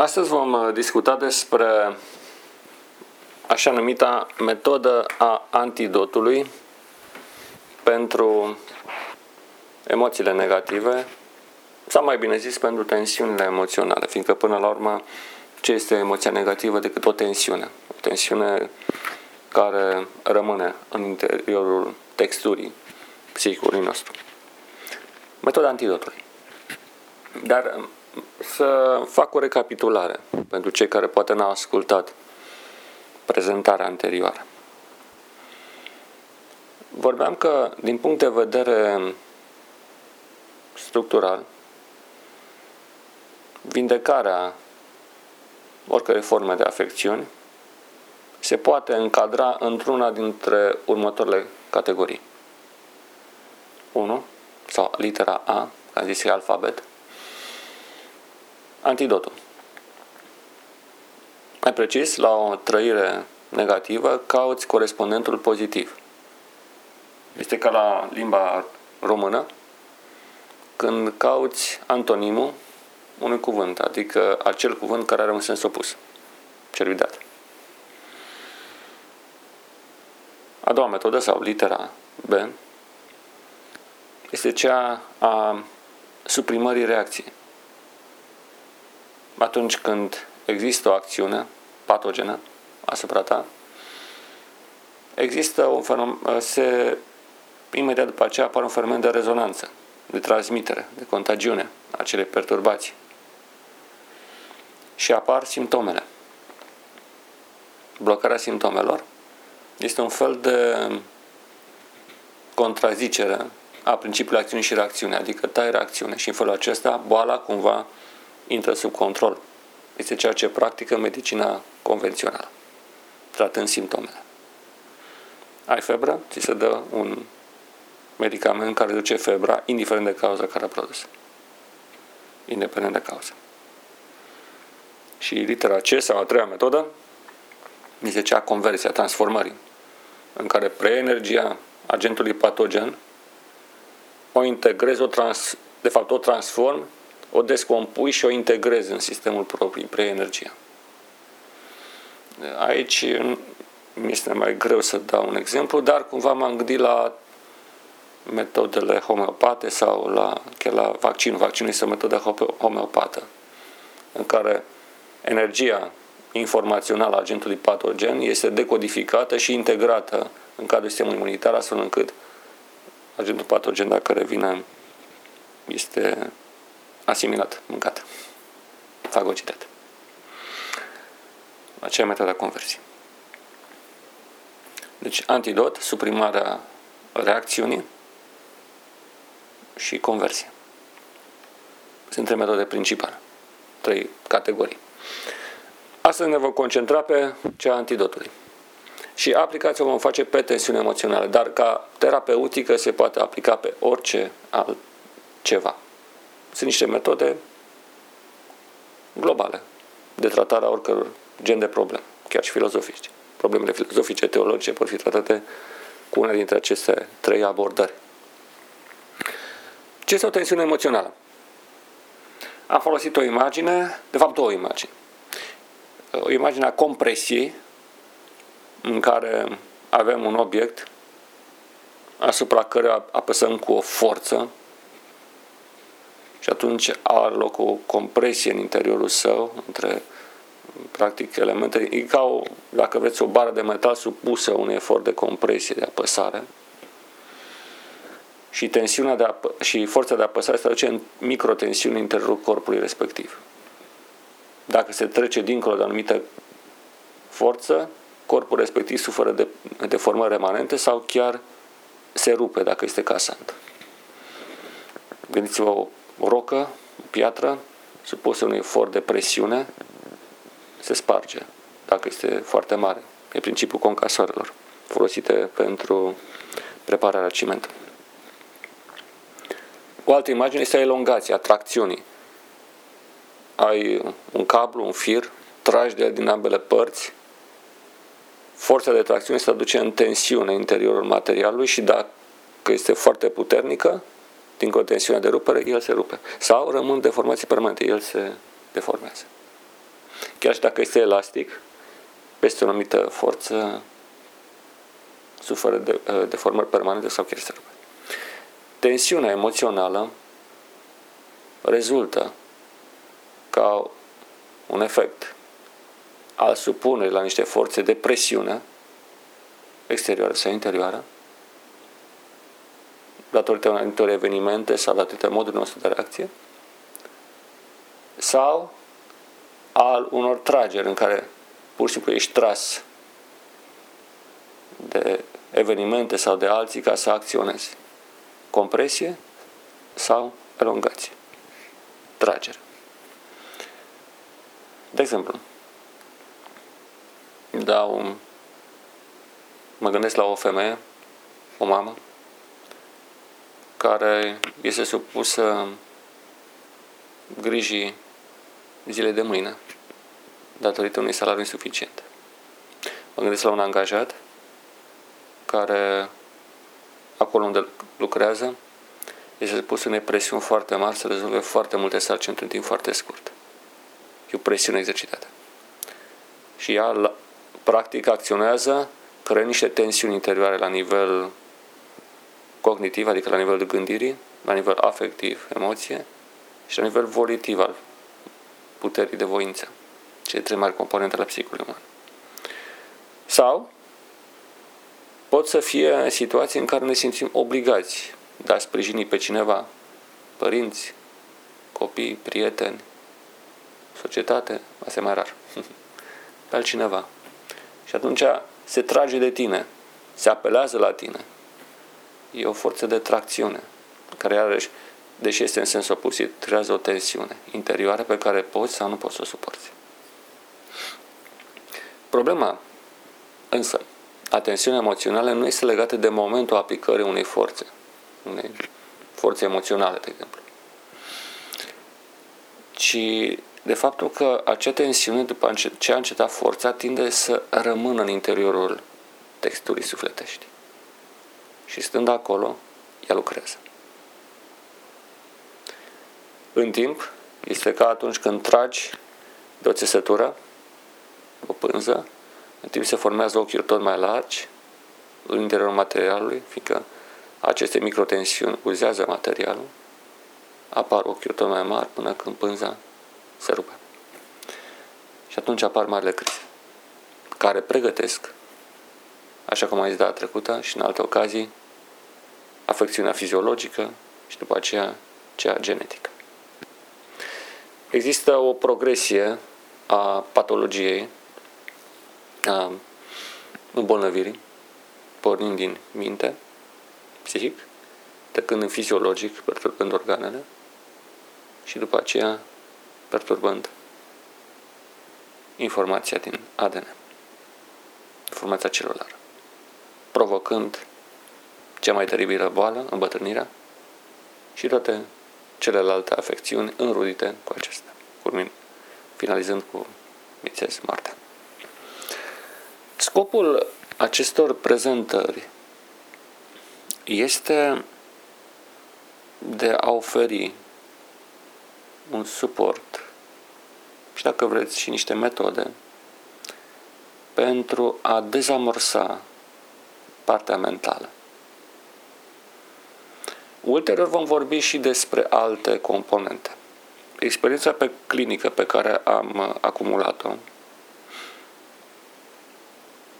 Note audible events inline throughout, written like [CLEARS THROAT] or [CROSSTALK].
Astăzi vom uh, discuta despre așa numita metodă a antidotului pentru emoțiile negative sau mai bine zis pentru tensiunile emoționale, fiindcă până la urmă ce este emoția negativă decât o tensiune? O tensiune care rămâne în interiorul texturii psihicului nostru. Metoda antidotului. Dar um, să fac o recapitulare pentru cei care poate n-au ascultat prezentarea anterioară. Vorbeam că, din punct de vedere structural, vindecarea oricărei forme de afecțiuni se poate încadra într-una dintre următoarele categorii. 1. Sau litera A, am zis e alfabet. Antidotul. Mai precis, la o trăire negativă, cauți corespondentul pozitiv. Este ca la limba română, când cauți antonimul unui cuvânt, adică acel cuvânt care are un sens opus, cervidat. A doua metodă, sau litera B, este cea a suprimării reacției. Atunci când există o acțiune patogenă asupra ta, există un fenomen, se, imediat după aceea apare un fenomen de rezonanță, de transmitere, de contagiune a acelei perturbații. Și apar simptomele. Blocarea simptomelor este un fel de contrazicere a principiului acțiune și reacțiune, adică tai reacțiune și în felul acesta boala cumva intră sub control. Este ceea ce practică medicina convențională, tratând simptomele. Ai febră, ți se dă un medicament care duce febra, indiferent de cauza care a produs. Independent de cauză. Și litera C sau a treia metodă este cea conversia, transformării, în care pre-energia agentului patogen o integrezi, o trans, de fapt o transform, o descompui și o integrezi în sistemul propriu, pre-energia. Aici mi este mai greu să dau un exemplu, dar cumva m-am gândit la metodele homeopate sau la, chiar la vaccin. Vaccinul este o metodă homeopată în care energia informațională a agentului patogen este decodificată și integrată în cadrul sistemului imunitar astfel încât agentul patogen, dacă revine, este asimilat, mâncat, fagocitat. Aceea metoda conversiei. Deci, antidot, suprimarea reacțiunii și conversie. Sunt trei metode principale, trei categorii. Astăzi ne vom concentra pe cea antidotului și aplicația o vom face pe tensiune emoțională, dar ca terapeutică se poate aplica pe orice altceva. Sunt niște metode globale de tratare a oricăror gen de probleme, chiar și filozofice. Problemele filozofice, teologice pot fi tratate cu una dintre aceste trei abordări. Ce este o tensiune emoțională? Am folosit o imagine, de fapt două imagini. O imagine a compresiei, în care avem un obiect asupra căruia apăsăm cu o forță și atunci are loc o compresie în interiorul său între practic elemente, e ca o, dacă vreți o bară de metal supusă unui efort de compresie, de apăsare și tensiunea de apă- și forța de apăsare se traduce în microtensiune în interiorul corpului respectiv. Dacă se trece dincolo de o anumită forță, corpul respectiv suferă de deformări remanente sau chiar se rupe dacă este casant. Gândiți-vă o rocă, o piatră, supusă unui efort de presiune, se sparge dacă este foarte mare. E principiul concasoarelor folosite pentru prepararea cimentului. O altă imagine este elongația, tracțiunii. Ai un cablu, un fir, tragi de el din ambele părți forța de tracțiune se aduce în tensiune în interiorul materialului și dacă este foarte puternică, din o tensiune de rupere, el se rupe. Sau rămân deformații permanente, el se deformează. chiar și dacă este elastic, peste o anumită forță suferă de, uh, deformări permanente sau chiar se rupe. Tensiunea emoțională rezultă ca un efect al supunerii la niște forțe de presiune exterioară sau interioară, datorită anumitor evenimente sau datorită modului nostru de reacție, sau al unor trageri în care pur și simplu ești tras de evenimente sau de alții ca să acționezi. Compresie sau elongație. Tragere. De exemplu, dau, mă gândesc la o femeie, o mamă, care este supusă grijii zilei de mâine, datorită unui salariu insuficient. Mă gândesc la un angajat care, acolo unde lucrează, este pus unei presiuni foarte mari să rezolve foarte multe sarcini într-un timp foarte scurt. E o presiune exercitată. Și ea, practic, acționează creând niște tensiuni interioare la nivel cognitiv, adică la nivel de gândire, la nivel afectiv, emoție, și la nivel volitiv al puterii de voință, cele trei mari componente ale psihicului uman. Sau pot să fie situații în care ne simțim obligați de a sprijini pe cineva, părinți, copii, prieteni, societate, asta e mai rar, [LAUGHS] pe altcineva. Și atunci se trage de tine, se apelează la tine. E o forță de tracțiune, care iarăși, deși este în sens opus, creează o tensiune interioară pe care poți sau nu poți să o suporți. Problema, însă, a tensiunii emoționale nu este legată de momentul aplicării unei forțe, unei forțe emoționale, de exemplu, ci de faptul că acea tensiune, după ce a încetat forța, tinde să rămână în interiorul texturii sufletești. Și stând acolo, ea lucrează. În timp, este ca atunci când tragi de o țesătură, o pânză, în timp se formează ochiuri tot mai largi în interiorul materialului, fiindcă aceste microtensiuni uzează materialul, apar ochiuri tot mai mari până când pânza se rupe. Și atunci apar marile crize, care pregătesc, așa cum am zis data trecută și în alte ocazii, afecțiunea fiziologică și după aceea cea genetică. Există o progresie a patologiei, a îmbolnăvirii, pornind din minte, psihic, trecând în fiziologic, perturbând organele și după aceea perturbând informația din ADN, informația celulară, provocând cea mai teribilă boală, îmbătrânirea și toate celelalte afecțiuni înrudite cu acestea, finalizând cu, bițes, moartea. Scopul acestor prezentări este de a oferi un suport și dacă vreți și niște metode pentru a dezamorsa partea mentală. Ulterior vom vorbi și despre alte componente. Experiența pe clinică pe care am acumulat-o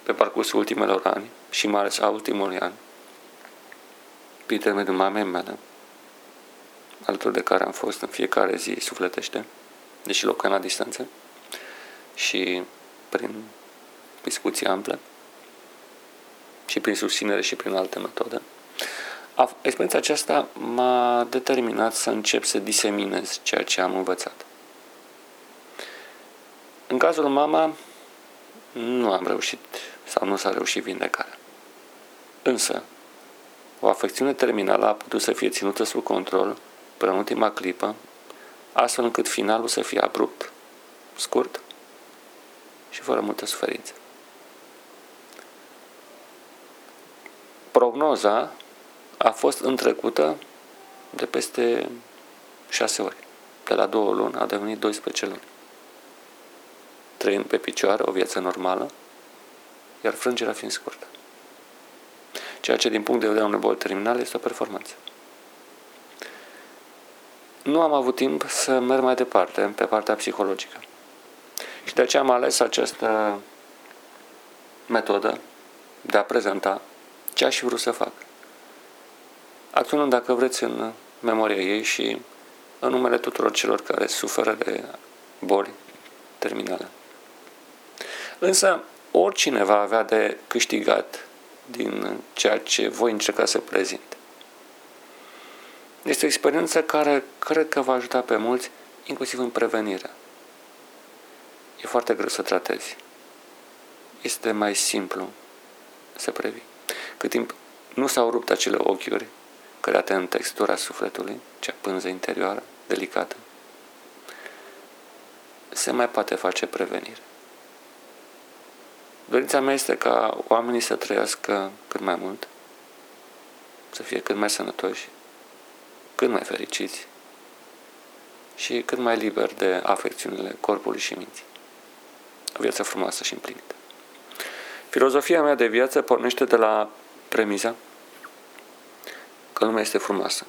pe parcursul ultimelor ani și mai ales a ultimului an, prin intermediul mamei mele, alături de care am fost în fiecare zi sufletește, deși locuiam la distanță, și prin discuții ample, și prin susținere și prin alte metode. Experiența aceasta m-a determinat să încep să diseminez ceea ce am învățat. În cazul mama, nu am reușit sau nu s-a reușit vindecarea. Însă, o afecțiune terminală a putut să fie ținută sub control până în ultima clipă, astfel încât finalul să fie abrupt, scurt și fără multă suferință. Prognoza a fost întrecută de peste șase ori. De la două luni a devenit 12 luni. trăind pe picioare o viață normală, iar frângerea fiind scurtă. Ceea ce din punct de vedere a unei boli terminale este o performanță. Nu am avut timp să merg mai departe pe partea psihologică. Și de aceea am ales această metodă de a prezenta ce aș fi vrut să fac. Acționând, dacă vreți, în memoria ei și în numele tuturor celor care suferă de boli terminale. Însă, oricine va avea de câștigat din ceea ce voi încerca să prezint. Este o experiență care cred că va ajuta pe mulți, inclusiv în prevenire. E foarte greu să tratezi. Este mai simplu să previi. Cât timp nu s-au rupt acele ochiuri create în textura sufletului, cea pânză interioară, delicată, se mai poate face prevenire. Dorința mea este ca oamenii să trăiască cât mai mult, să fie cât mai sănătoși, cât mai fericiți și cât mai liberi de afecțiunile corpului și minții. O viață frumoasă și împlinită. Filozofia mea de viață pornește de la premiza că lumea este frumoasă,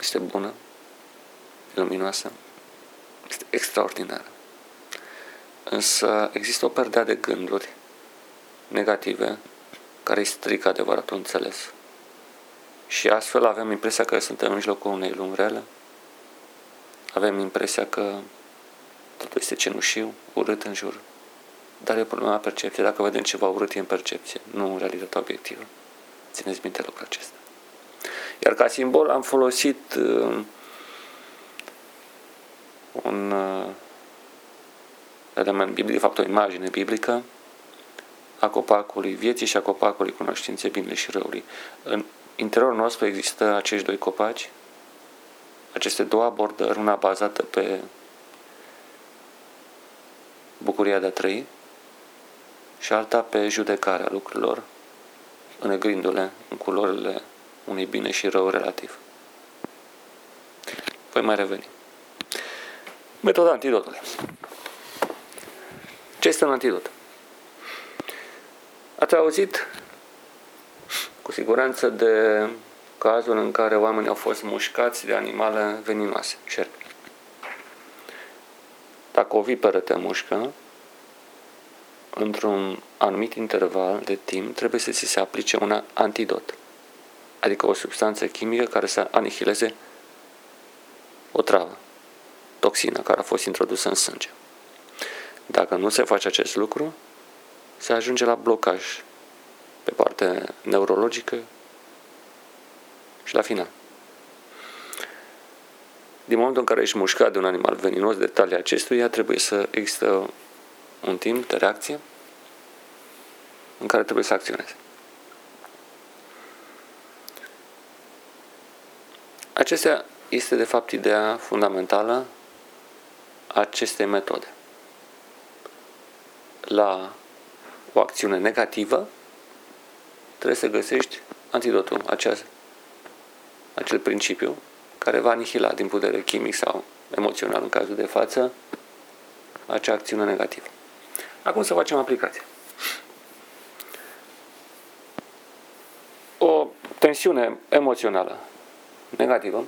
este bună, luminoasă, este extraordinară. Însă există o perdea de gânduri negative care îi strică adevăratul înțeles. Și astfel avem impresia că suntem în mijlocul unei lumi rele, avem impresia că totul este cenușiu, urât în jur. Dar e problema percepției. Dacă vedem ceva urât, e în percepție, nu în realitatea obiectivă. Țineți minte lucrul acesta. Iar ca simbol am folosit uh, un uh, element biblic, de fapt o imagine biblică a copacului vieții și a copacului cunoștinței binele și răului. În interiorul nostru există acești doi copaci, aceste două abordări, una bazată pe bucuria de a trăi și alta pe judecarea lucrurilor, înegrindu-le în culorile unui bine și rău relativ. Voi mai reveni. Metoda antidotului. Ce este un antidot? Ați auzit cu siguranță de cazul în care oamenii au fost mușcați de animale veninoase, șerpi. Dacă o viperă te mușcă, într-un anumit interval de timp trebuie să ți se aplice un antidot, adică o substanță chimică care să anihileze o travă, toxină care a fost introdusă în sânge. Dacă nu se face acest lucru, se ajunge la blocaj pe partea neurologică și la final. Din momentul în care ești mușcat de un animal veninos de talia acestuia, trebuie să există un timp de reacție în care trebuie să acționezi. Acestea este de fapt ideea fundamentală a acestei metode. La o acțiune negativă trebuie să găsești antidotul, acea, acel principiu care va anihila din putere chimic sau emoțional în cazul de față acea acțiune negativă. Acum să facem aplicație. O tensiune emoțională negativă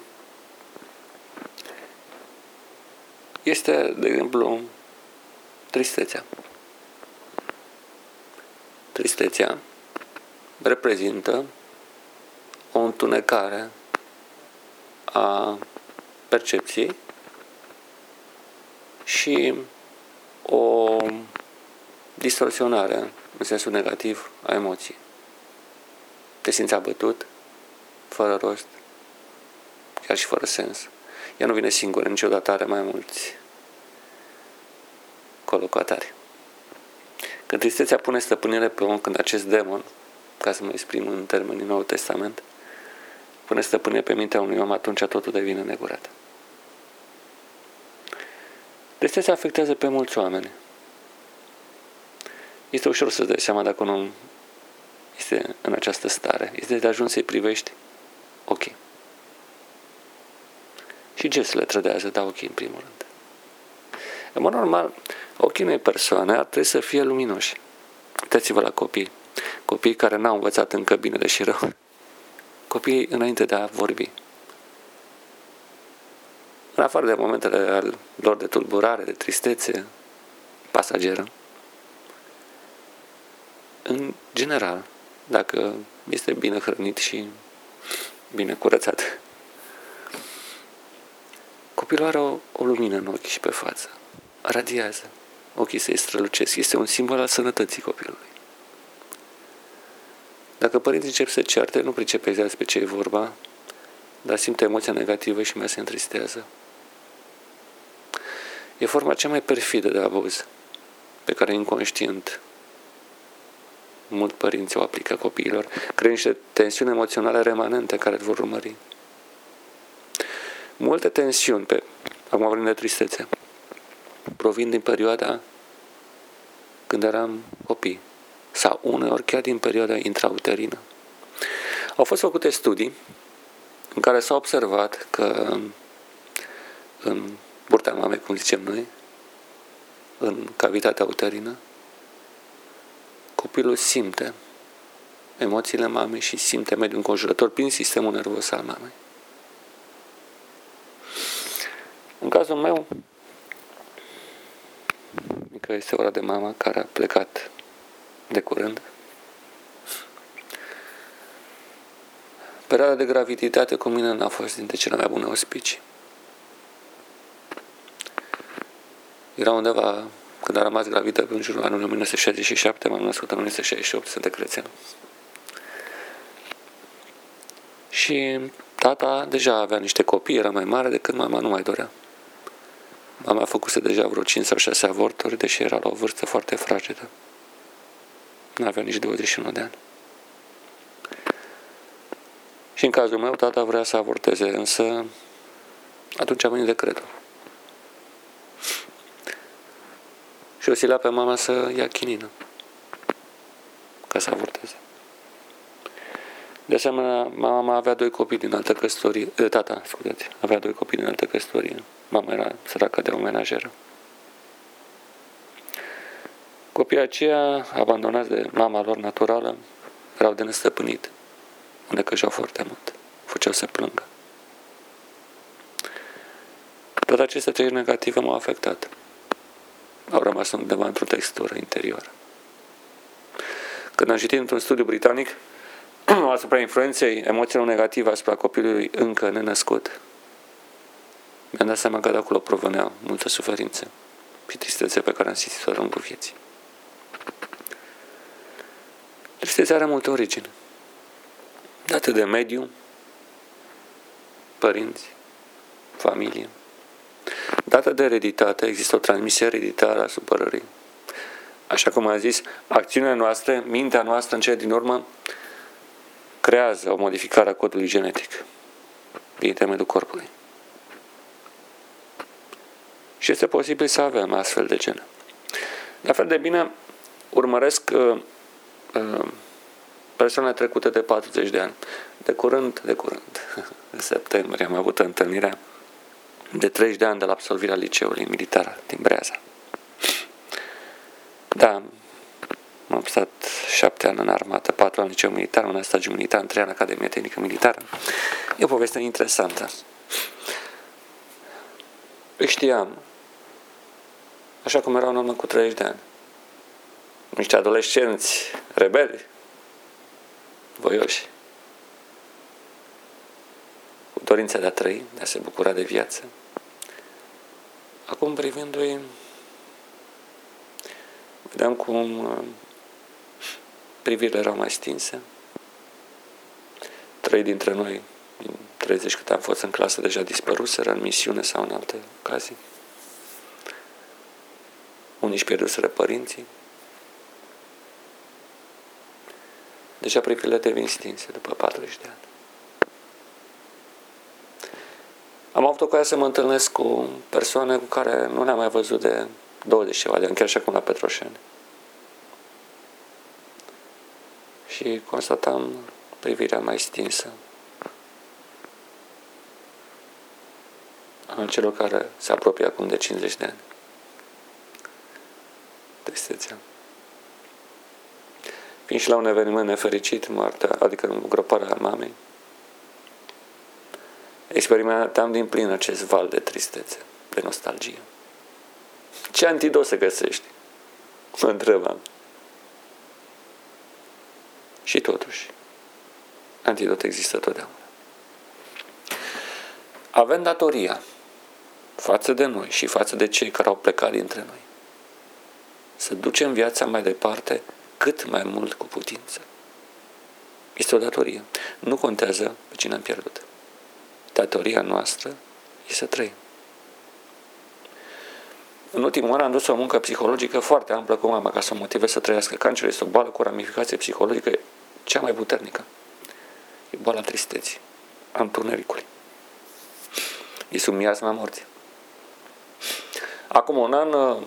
este, de exemplu, tristețea. Tristețea reprezintă o întunecare a percepției și o distorsionare în sensul negativ a emoției. Te simți abătut, fără rost, chiar și fără sens. Ea nu vine singură, niciodată are mai mulți colocatari. Când tristețea pune stăpânire pe om, când acest demon, ca să mă exprim în termenii Nou Testament, pune stăpânire pe mintea unui om, atunci totul devine negurat. Tristețea afectează pe mulți oameni. Este ușor să-ți dai seama dacă un om este în această stare. Este de ajuns să-i privești ok. Și gesturile trădează, da ok în primul rând. În mod normal, ochii unei persoane ar trebui să fie luminoși. Uitați-vă la copii. Copii care n-au învățat încă bine și rău. Copiii înainte de a vorbi. În afară de momentele lor de tulburare, de tristețe, pasageră. În general, dacă este bine hrănit și bine curățat. Copilul are o, o lumină în ochi și pe față. Radiază. Ochii se strălucesc. Este un simbol al sănătății copilului. Dacă părinții încep să certe, nu pricepe exact pe ce e vorba, dar simte emoția negativă și mai se întristează. E forma cea mai perfidă de abuz pe care inconștient mult părinți o aplică copiilor, creând niște tensiuni emoționale remanente care vor urmări. Multe tensiuni, pe, acum vorbim de tristețe, provin din perioada când eram copii sau uneori chiar din perioada intrauterină. Au fost făcute studii în care s-a observat că în burta mamei, cum zicem noi, în cavitatea uterină, copilul simte emoțiile mamei și simte mediul înconjurător prin sistemul nervos al mamei. În cazul meu, mică este ora de mama care a plecat de curând. Perioada de graviditate cu mine n-a fost dintre cele mai bune auspicii. Era undeva, când a rămas gravidă în jurul anului 1967, m-am născut în 1968, sunt de crețen. Și tata deja avea niște copii, era mai mare decât mama nu mai dorea. Mama a făcut deja vreo 5 sau 6 avorturi, deși era la o vârstă foarte fragedă. Nu avea nici 21 de ani. Și în cazul meu, tata vrea să avorteze, însă atunci a venit decretul. Și o sila pe mama să ia chinină ca să avorteze. De asemenea, mama avea doi copii din altă căsătorie, de tata, scuzați, avea doi copii din altă căsătorie. Mama era săracă de o menajeră. Copiii aceia, abandonați de mama lor naturală, erau de nestăpânit. Unde căjeau foarte mult. Făceau să plângă. Toate aceste trei negative m-au afectat. Au rămas undeva într-o textură interioară. Când am citit într-un studiu britanic [CLEARS THROAT] asupra influenței emoțiilor negative asupra copilului încă nenăscut, mi-am dat seama că de acolo provenea multă suferință și tristețe pe care am simțit-o de lungul vieții. Tristețea are multe origini. Date de mediu, părinți, familie. Dată de ereditate, există o transmisie ereditară a supărării. Așa cum am zis, acțiunile noastre, mintea noastră în cele din urmă, creează o modificare a codului genetic din intermediul corpului. Și este posibil să avem astfel de gene. La fel de bine, urmăresc uh, uh, persoane trecute de 40 de ani. De curând, de curând, [LAUGHS] în septembrie am avut întâlnirea de 30 de ani de la absolvirea liceului militar din Breaza. Da, am stat șapte ani în armată, patru ani liceu militar, un an stagiu militar, trei ani Academie Tehnică Militară. E o poveste interesantă. Îi știam, așa cum erau în urmă cu 30 de ani. Niște adolescenți rebeli, voioși, cu dorința de a trăi, de a se bucura de viață. Acum privindu-i, vedeam cum uh, privirile erau mai stinse. Trei dintre noi, din 30 cât am fost în clasă, deja dispăruseră în misiune sau în alte ocazii. Unii își pierduseră părinții. Deja privirile devin stinse după 40 de ani. Am avut ocazia să mă întâlnesc cu persoane cu care nu ne-am mai văzut de 20 ceva de ani, chiar și acum la Petroșeni. Și constatam privirea mai stinsă a celor care se apropie acum de 50 de ani. Tristețea. Fiind și la un eveniment nefericit, moartea, adică groparea mamei, experimentam din plin acest val de tristețe, de nostalgie. Ce antidot să găsești? Mă întrebam. Și totuși, antidot există totdeauna. Avem datoria față de noi și față de cei care au plecat dintre noi să ducem viața mai departe cât mai mult cu putință. Este o datorie. Nu contează pe cine am pierdut. Datoria noastră este să trăim. În ultimul an am dus o muncă psihologică foarte amplă cu mama ca să o motive să trăiască. Cancerul este o boală cu ramificație psihologică cea mai puternică. E boala tristeții, a întunericului. E sub miasma morții. Acum un an,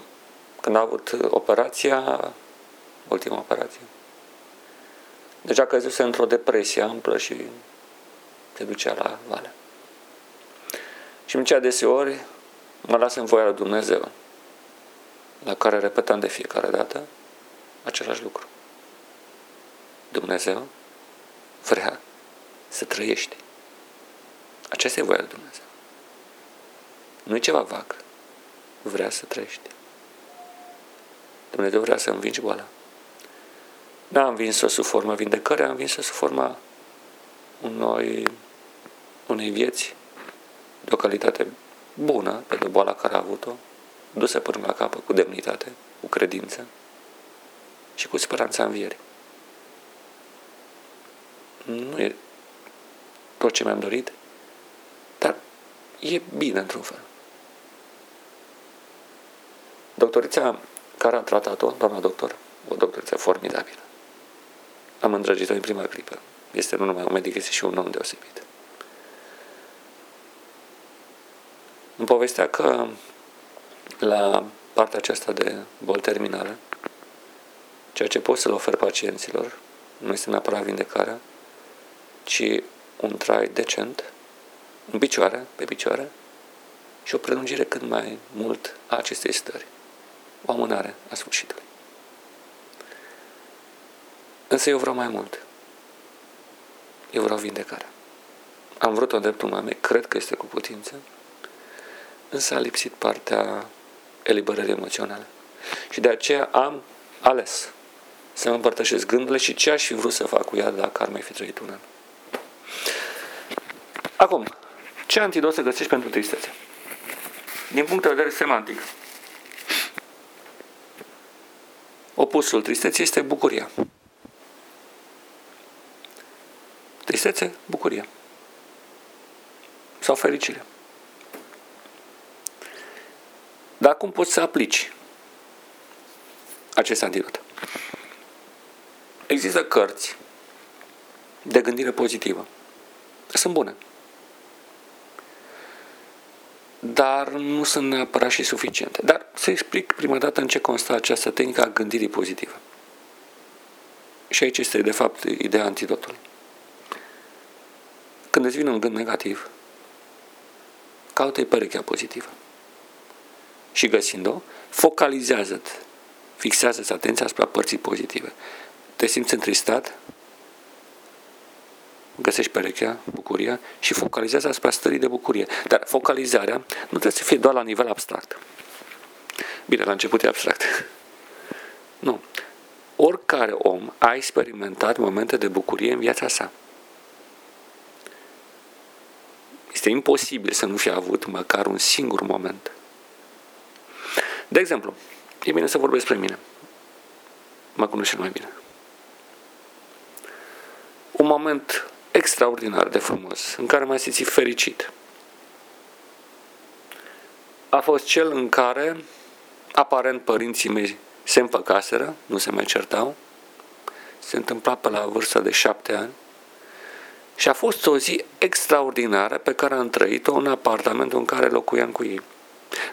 când a avut operația, ultima operație, deja căzuse într-o depresie amplă și se ducea la vale. Și îmi zicea deseori, mă las în voia lui Dumnezeu, la care repetam de fiecare dată același lucru. Dumnezeu vrea să trăiești. Aceasta e voia lui Dumnezeu. Nu e ceva vag. Vrea să trăiești. Dumnezeu vrea să învingi boala. N-a învins-o sub forma vindecării, a învins-o sub forma unui, unei vieți de o calitate bună pe boala care a avut-o, dusă până la capăt cu demnitate, cu credință și cu speranța învierii. Nu e tot ce mi-am dorit, dar e bine într-un fel. Doctorița care a tratat-o, doamna doctor, o doctoriță formidabilă. Am îndrăgit-o în prima clipă. Este nu numai un medic, este și un om deosebit. Îmi povestea că la partea aceasta de boli terminale, ceea ce pot să le ofer pacienților nu este neapărat vindecarea, ci un trai decent, în picioare, pe picioare, și o prelungire cât mai mult a acestei stări. O amânare a sfârșitului. Însă eu vreau mai mult. Eu vreau vindecarea. Am vrut-o în dreptul mamei, cred că este cu putință, însă a lipsit partea eliberării emoționale. Și de aceea am ales să mă împărtășesc gândurile și ce aș fi vrut să fac cu ea dacă ar mai fi trăit un an. Acum, ce antidot să găsești pentru tristețe? Din punct de vedere semantic, opusul tristeții este bucuria. Tristețe, bucurie. Sau fericire. Dar cum poți să aplici acest antidot? Există cărți de gândire pozitivă. Sunt bune. Dar nu sunt neapărat și suficiente. Dar să explic prima dată în ce constă această tehnică a gândirii pozitive. Și aici este, de fapt, ideea antidotului. Când îți vine un gând negativ, caută-i perechea pozitivă și găsind-o, focalizează-te, fixează-ți atenția asupra părții pozitive. Te simți întristat, găsești perechea, bucuria și focalizează asupra stării de bucurie. Dar focalizarea nu trebuie să fie doar la nivel abstract. Bine, la început e abstract. [LAUGHS] Nu. Oricare om a experimentat momente de bucurie în viața sa. Este imposibil să nu fi avut măcar un singur moment de exemplu, e bine să vorbesc despre mine. Mă cunoști mai bine. Un moment extraordinar de frumos, în care m-am simțit fericit, a fost cel în care, aparent, părinții mei se împăcaseră, nu se mai certau, se întâmpla pe la vârsta de șapte ani, și a fost o zi extraordinară pe care am trăit-o în apartamentul în care locuiam cu ei.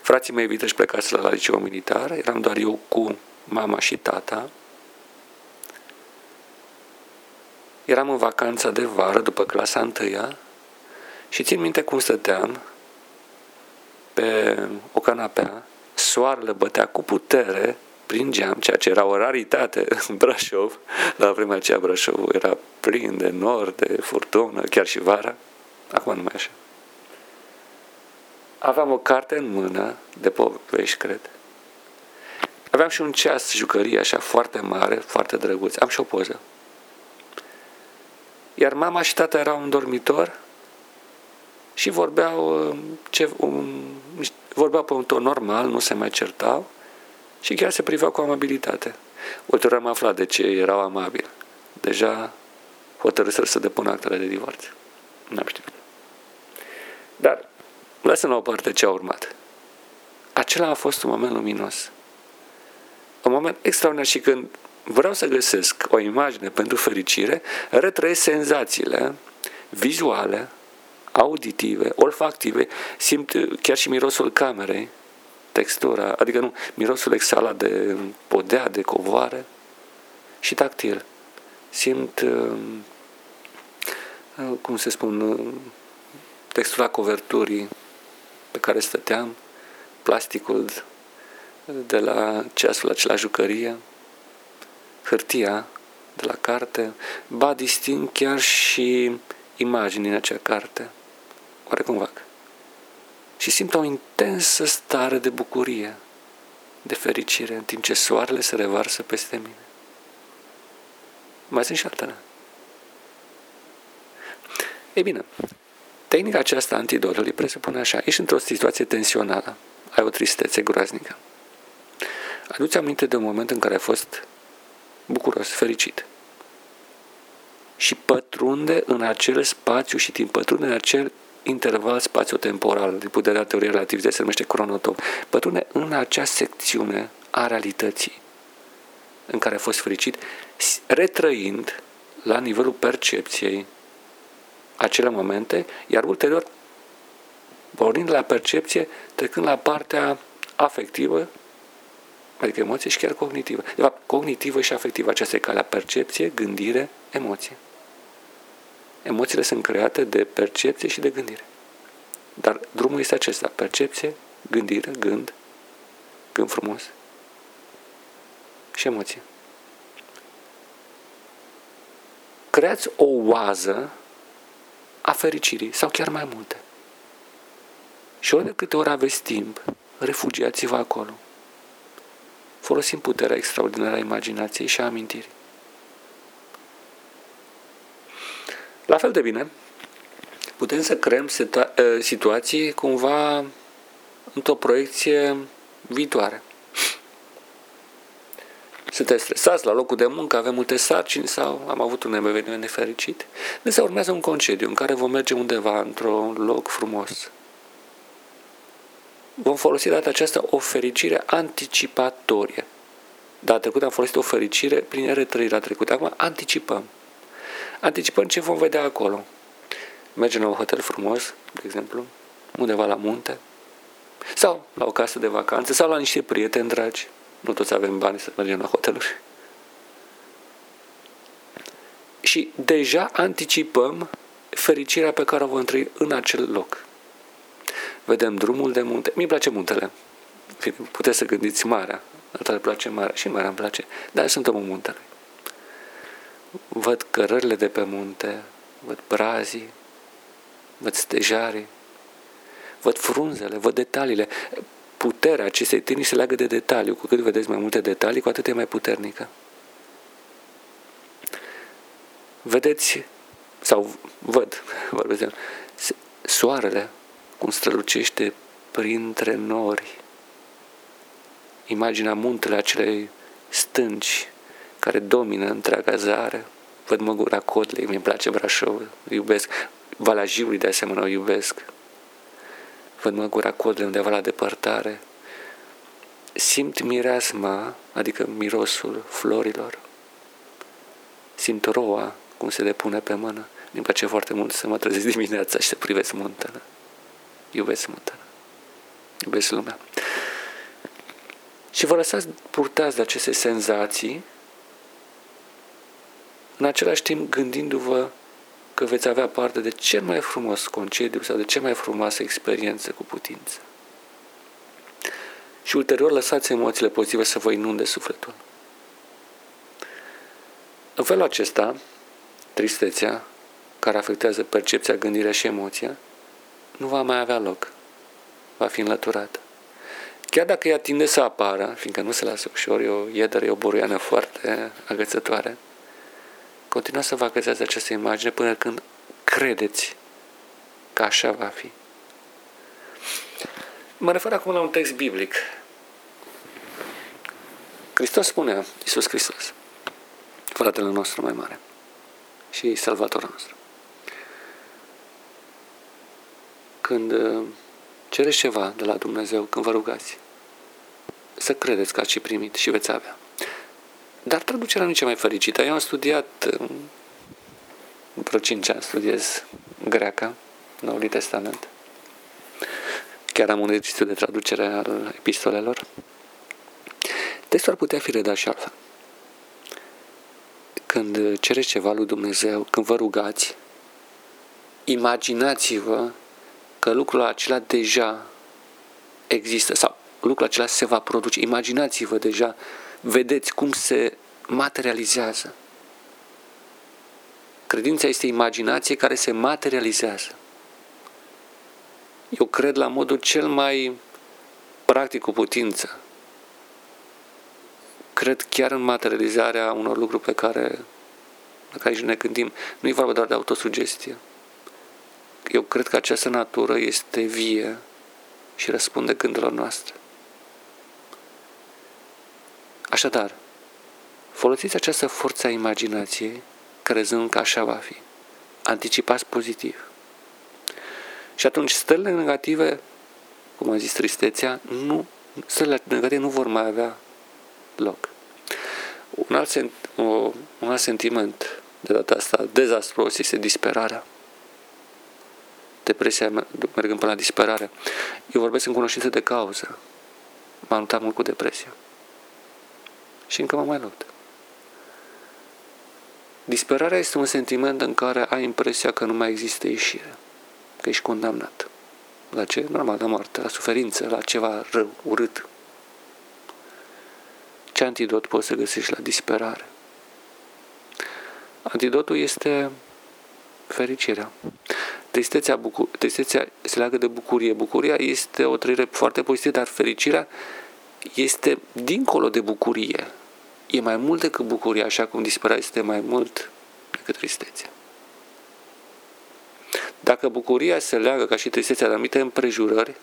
Frații mei viteși plecați la liceu militar, eram doar eu cu mama și tata. Eram în vacanța de vară după clasa întâia și țin minte cum stăteam pe o canapea, soarele bătea cu putere prin geam, ceea ce era o raritate în Brașov. La vremea aceea Brașov era plin de nord, de furtună, chiar și vara. Acum nu mai așa. Aveam o carte în mână de povești, cred. Aveam și un ceas jucărie așa foarte mare, foarte drăguț. Am și o poză. Iar mama și tata erau în dormitor și vorbeau, uh, ce, un, vorbeau pe un ton normal, nu se mai certau și chiar se priveau cu amabilitate. Ulterior am aflat de ce erau amabili. Deja hotărâsă să depună actele de divorț. Nu am știut. Dar lăsăm la o parte ce a urmat. Acela a fost un moment luminos. Un moment extraordinar și când vreau să găsesc o imagine pentru fericire, retrăiesc senzațiile vizuale, auditive, olfactive, simt chiar și mirosul camerei, textura, adică nu, mirosul exhalat de podea, de covoare și tactil. Simt, uh, cum se spun, uh, textura coverturii pe care stăteam, plasticul de la ceasul acela jucărie, hârtia de la carte, ba disting chiar și imagini în acea carte, oarecum vag. Și simt o intensă stare de bucurie, de fericire, în timp ce soarele se revarsă peste mine. Mai sunt și altele. Ei bine, tehnica aceasta antidotului presupune așa, ești într-o situație tensională, ai o tristețe groaznică. Aduți aminte de un moment în care ai fost bucuros, fericit. Și pătrunde în acel spațiu și timp, pătrunde în acel interval spațio-temporal, din puterea teoriei relativității, se numește cronotop, pătrunde în acea secțiune a realității în care a fost fericit, retrăind la nivelul percepției acele momente, iar ulterior, pornind la percepție, trecând la partea afectivă adică emoție și chiar cognitivă. De fapt, cognitivă și afectivă. Aceasta e calea percepție, gândire, emoție. Emoțiile sunt create de percepție și de gândire. Dar drumul este acesta. Percepție, gândire, gând, gând frumos și emoție. Creați o oază a fericirii sau chiar mai multe. Și ori de câte ori aveți timp, refugiați-vă acolo folosim puterea extraordinară a imaginației și a amintirii. La fel de bine, putem să creăm situații cumva într-o proiecție viitoare. Suntem stresați la locul de muncă, avem multe sarcini sau am avut un eveniment nefericit. Ne se urmează un concediu în care vom merge undeva într-un loc frumos, vom folosi data aceasta o fericire anticipatorie. Data trecută am folosit o fericire prin retrăirea trecută. Acum anticipăm. Anticipăm ce vom vedea acolo. Mergem la un hotel frumos, de exemplu, undeva la munte, sau la o casă de vacanță, sau la niște prieteni dragi. Nu toți avem bani să mergem la hoteluri. Și deja anticipăm fericirea pe care o vom trăi în acel loc vedem drumul de munte. Mi-e place muntele. Puteți să gândiți marea. Alta îmi place marea. Și marea îmi place. Dar sunt omul muntele. Văd cărările de pe munte, văd brazii, văd stejarii, văd frunzele, văd detaliile. Puterea acestei tehnici se leagă de detaliu. Cu cât vedeți mai multe detalii, cu atât e mai puternică. Vedeți, sau văd, [LAUGHS] vorbesc soarele cum strălucește printre nori. Imaginea muntele acelei stânci care domină întreaga zare. Văd măgura Cotlei, mi-e place Brașov, iubesc. Valea Jiului de asemenea o iubesc. Văd măgura Cotlei undeva la depărtare. Simt mireasma, adică mirosul florilor. Simt roa cum se depune pe mână. Mi place foarte mult să mă trezesc dimineața și să privesc muntele iubesc muntele, iubesc lumea. Și vă lăsați purtați de aceste senzații, în același timp gândindu-vă că veți avea parte de cel mai frumos concediu sau de cea mai frumoasă experiență cu putință. și ulterior lăsați emoțiile pozitive să vă inunde sufletul. În felul acesta, tristețea, care afectează percepția, gândirea și emoția, nu va mai avea loc. Va fi înlăturată. Chiar dacă ea tinde să apară, fiindcă nu se lasă ușor, e o iedere, e o buruiană foarte agățătoare, continuați să vă agățați această imagine până când credeți că așa va fi. Mă refer acum la un text biblic. Hristos spunea, Iisus Hristos, fratele nostru mai mare și salvatorul nostru. Când uh, cereți ceva de la Dumnezeu, când vă rugați, să credeți că ați și primit și veți avea. Dar traducerea nu e cea mai fericită. Eu am studiat, uh, vreo 5 ani studiez greaca, Noului Testament. Chiar am un exercițiu de traducere al epistolelor. Textul ar putea fi redat și altfel. Când cereți ceva lui Dumnezeu, când vă rugați, imaginați-vă că lucrul acela deja există sau lucrul acela se va produce. Imaginați-vă deja, vedeți cum se materializează. Credința este imaginație care se materializează. Eu cred la modul cel mai practic cu putință. Cred chiar în materializarea unor lucruri pe care, pe care ne gândim. Nu e vorba doar de autosugestie. Eu cred că această natură este vie și răspunde gândurilor noastre. Așadar, folosiți această forță a imaginației, crezând că așa va fi. Anticipați pozitiv. Și atunci stările negative, cum am zis tristețea, nu, stările negative nu vor mai avea loc. Un alt, o, un alt sentiment de data asta dezastros este disperarea. Depresia mergând până la disperare. Eu vorbesc în cunoștință de cauză. M-am luptat mult cu depresia. Și încă mă mai lupt. Disperarea este un sentiment în care ai impresia că nu mai există ieșire că ești condamnat. La ce? Normal, la moarte, la suferință, la ceva rău, urât. Ce antidot poți să găsești la disperare? Antidotul este fericirea. Tristețea, bucur- tristețea se leagă de bucurie. Bucuria este o trăire foarte pozitivă, dar fericirea este dincolo de bucurie. E mai mult decât bucuria, așa cum disperarea este mai mult decât tristețea. Dacă bucuria se leagă ca și tristețea de anumite împrejurări,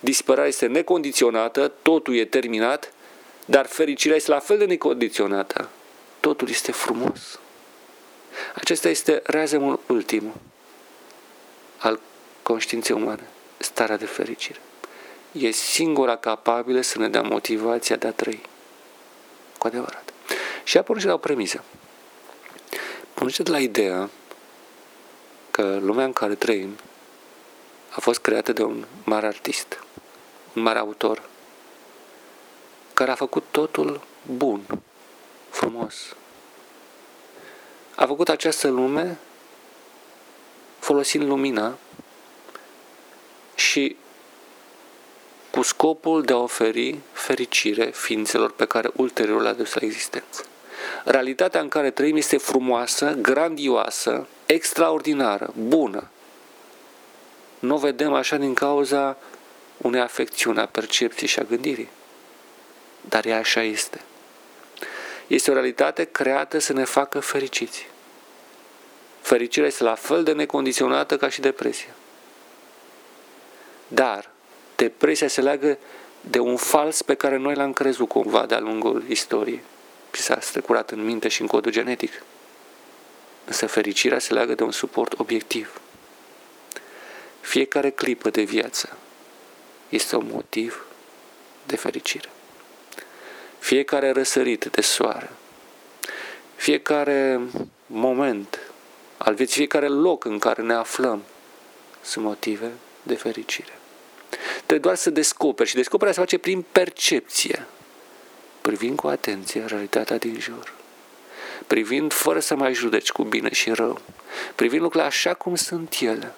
disperarea este necondiționată, totul e terminat, dar fericirea este la fel de necondiționată. Totul este frumos. Acesta este reazemul ultim al conștiinței umane, starea de fericire. E singura capabilă să ne dea motivația de a trăi. Cu adevărat. Și apoi și la o premisă. Pornește de la ideea că lumea în care trăim a fost creată de un mare artist, un mare autor, care a făcut totul bun, frumos. A făcut această lume folosind lumina și cu scopul de a oferi fericire ființelor pe care ulterior le-a dus la existență. Realitatea în care trăim este frumoasă, grandioasă, extraordinară, bună. Nu o vedem așa din cauza unei afecțiuni a percepției și a gândirii. Dar ea așa este. Este o realitate creată să ne facă fericiți. Fericirea este la fel de necondiționată ca și depresia. Dar depresia se leagă de un fals pe care noi l-am crezut cumva de-a lungul istoriei și s-a strecurat în minte și în codul genetic. Însă fericirea se leagă de un suport obiectiv. Fiecare clipă de viață este un motiv de fericire. Fiecare răsărit de soare, fiecare moment al vieții, fiecare loc în care ne aflăm sunt motive de fericire. Trebuie doar să descoperi și descoperirea se face prin percepție privind cu atenție realitatea din jur, privind fără să mai judeci cu bine și rău, privind lucrurile așa cum sunt ele,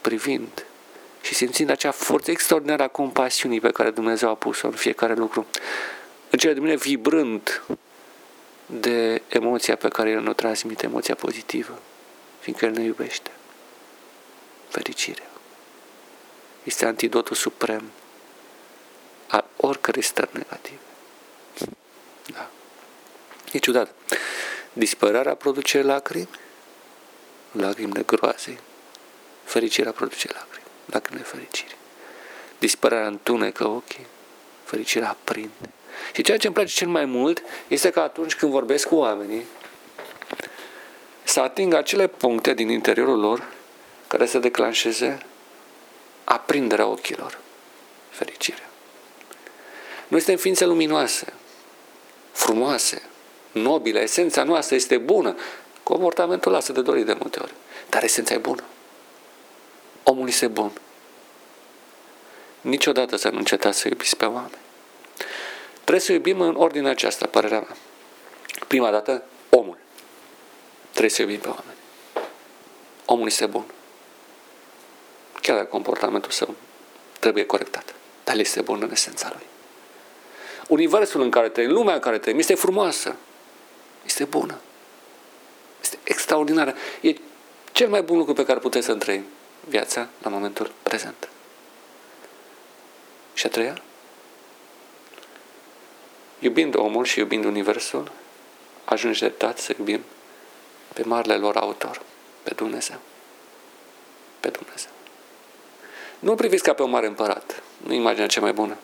privind și simțind acea forță extraordinară a compasiunii pe care Dumnezeu a pus-o în fiecare lucru, în cele de mine vibrând de emoția pe care El ne-o transmite, emoția pozitivă, fiindcă El ne iubește. Fericirea. Este antidotul suprem a oricărei stări negative. Da. E ciudat. Dispărarea produce lacrimi, lacrimi de groaze. Fericirea produce lacrimi, lacrimi de fericire. Dispărarea întunecă ochii, fericirea aprinde. Și ceea ce îmi place cel mai mult este că atunci când vorbesc cu oamenii, să ating acele puncte din interiorul lor care să declanșeze aprinderea ochilor, fericirea. Noi suntem ființe luminoase, frumoase, nobile, esența noastră este bună. Comportamentul lasă de dorit de multe ori, dar esența e bună. Omul este bun. Niciodată să nu încetați să iubiți pe oameni. Trebuie să iubim în ordinea aceasta, părerea mea. Prima dată, omul. Trebuie să iubim pe oameni. Omul este bun. Chiar dacă comportamentul său trebuie corectat. Dar el este bun în esența lui. Universul în care trăim, lumea în care trăim, este frumoasă. Este bună. Este extraordinară. E cel mai bun lucru pe care puteți să trăim viața la momentul prezent. Și a treia, iubind omul și iubind universul, ajungi dreptat să iubim pe marele lor autor, pe Dumnezeu. Pe Dumnezeu. Nu priviți ca pe un mare împărat, nu imaginea cea mai bună.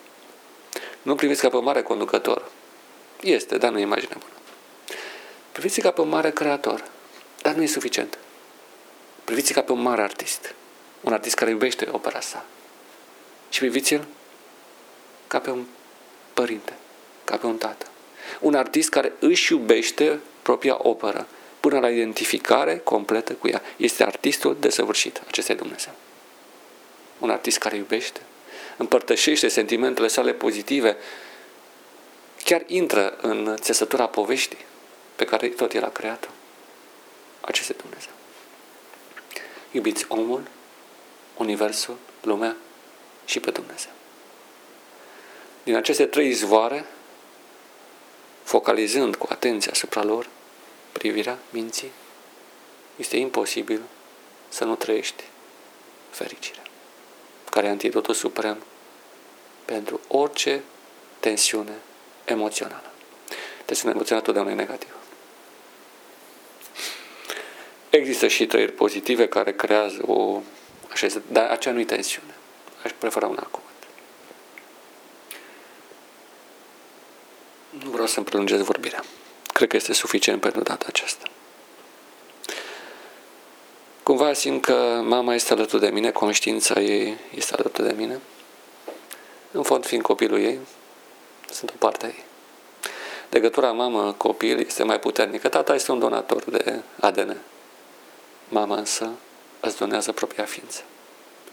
Nu priviți ca pe un mare conducător. Este, dar nu e imaginea bună. Priviți ca pe un mare creator, dar nu e suficient. Priviți ca pe un mare artist. Un artist care iubește opera sa. Și priviți-l ca pe un părinte, ca pe un tată. Un artist care își iubește propria operă până la identificare completă cu ea. Este artistul desăvârșit. Acesta e Dumnezeu. Un artist care iubește, împărtășește sentimentele sale pozitive, chiar intră în țesătura poveștii pe care tot el a creat-o. Acesta e Dumnezeu. Iubiți omul, universul, lumea și pe Dumnezeu. Din aceste trei izvoare, focalizând cu atenție asupra lor, privirea minții, este imposibil să nu trăiești fericirea, care e antidotul suprem pentru orice tensiune emoțională. Tensiunea emoțională totdeauna e negativă. Există și trăiri pozitive care creează o așeză, dar acea nu-i tensiune. Aș prefera un alt Nu vreau să-mi prelungesc vorbirea. Cred că este suficient pentru data aceasta. Cumva simt că mama este alături de mine, conștiința ei este alături de mine. În fond, fiind copilul ei, sunt o parte a ei. Legătura mamă-copil este mai puternică. Tata este un donator de ADN. Mama însă îți donează propria ființă.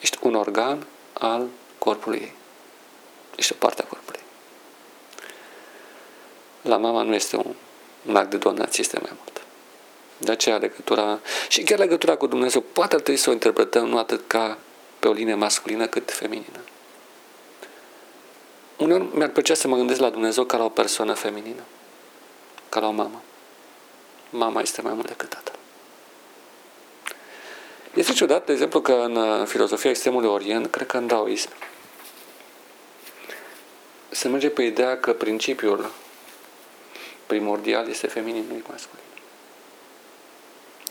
Ești un organ al corpului ei. Ești o parte a corpului. La mama nu este un, un act de donație, este mai mult. De aceea legătura, și chiar legătura cu Dumnezeu, poate ar trebui să o interpretăm nu atât ca pe o linie masculină cât feminină. Uneori mi-ar plăcea să mă gândesc la Dumnezeu ca la o persoană feminină, ca la o mamă. Mama este mai mult decât tatăl. Este ciudat, de exemplu, că în filozofia extremului Orient, cred că în Daoism, se merge pe ideea că principiul primordial este feminin, nu masculin.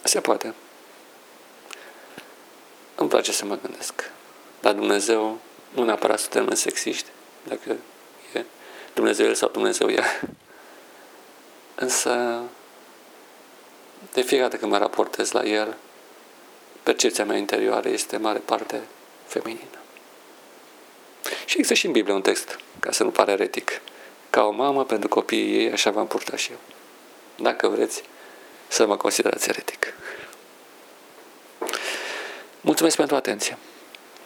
Se poate. Îmi place să mă gândesc. La Dumnezeu, nu neapărat să termen sexiști, dacă e Dumnezeu el sau Dumnezeu ea. Însă, de fiecare dată când mă raportez la el, percepția mea interioară este mare parte feminină. Și există și în Biblie un text, ca să nu pare eretic. Ca o mamă pentru copiii ei, așa v-am purtat și eu. Dacă vreți să mă considerați eretic. Mulțumesc pentru atenție.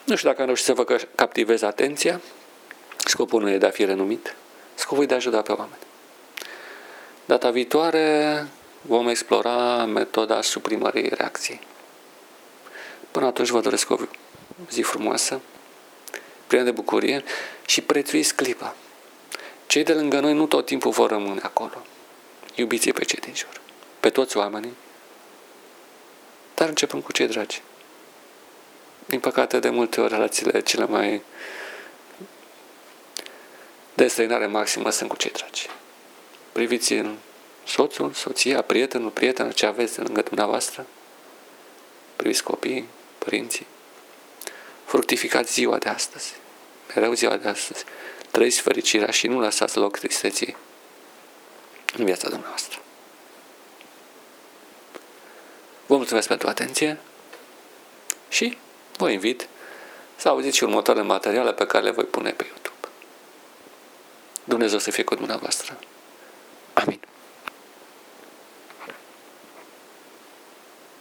Nu știu dacă am reușit să vă captivez atenția. Scopul nu e de a fi renumit. Scopul e de a ajuta pe oameni. Data viitoare vom explora metoda suprimării reacției. Până atunci vă doresc o zi frumoasă, plină de bucurie și prețuiți clipa. Cei de lângă noi nu tot timpul vor rămâne acolo. iubiți pe cei din jur, pe toți oamenii, dar începem cu cei dragi. Din păcate, de multe ori, relațiile cele mai de străinare maximă sunt cu cei dragi. Priviți în soțul, soția, prietenul, prietenul, ce aveți lângă dumneavoastră. Priviți copiii, părinții. Fructificați ziua de astăzi. Mereu ziua de astăzi. Trăiți fericirea și nu lăsați loc tristeții în viața dumneavoastră. Vă mulțumesc pentru atenție și vă invit să auziți și următoarele materiale pe care le voi pune pe YouTube. Dumnezeu să fie cu dumneavoastră.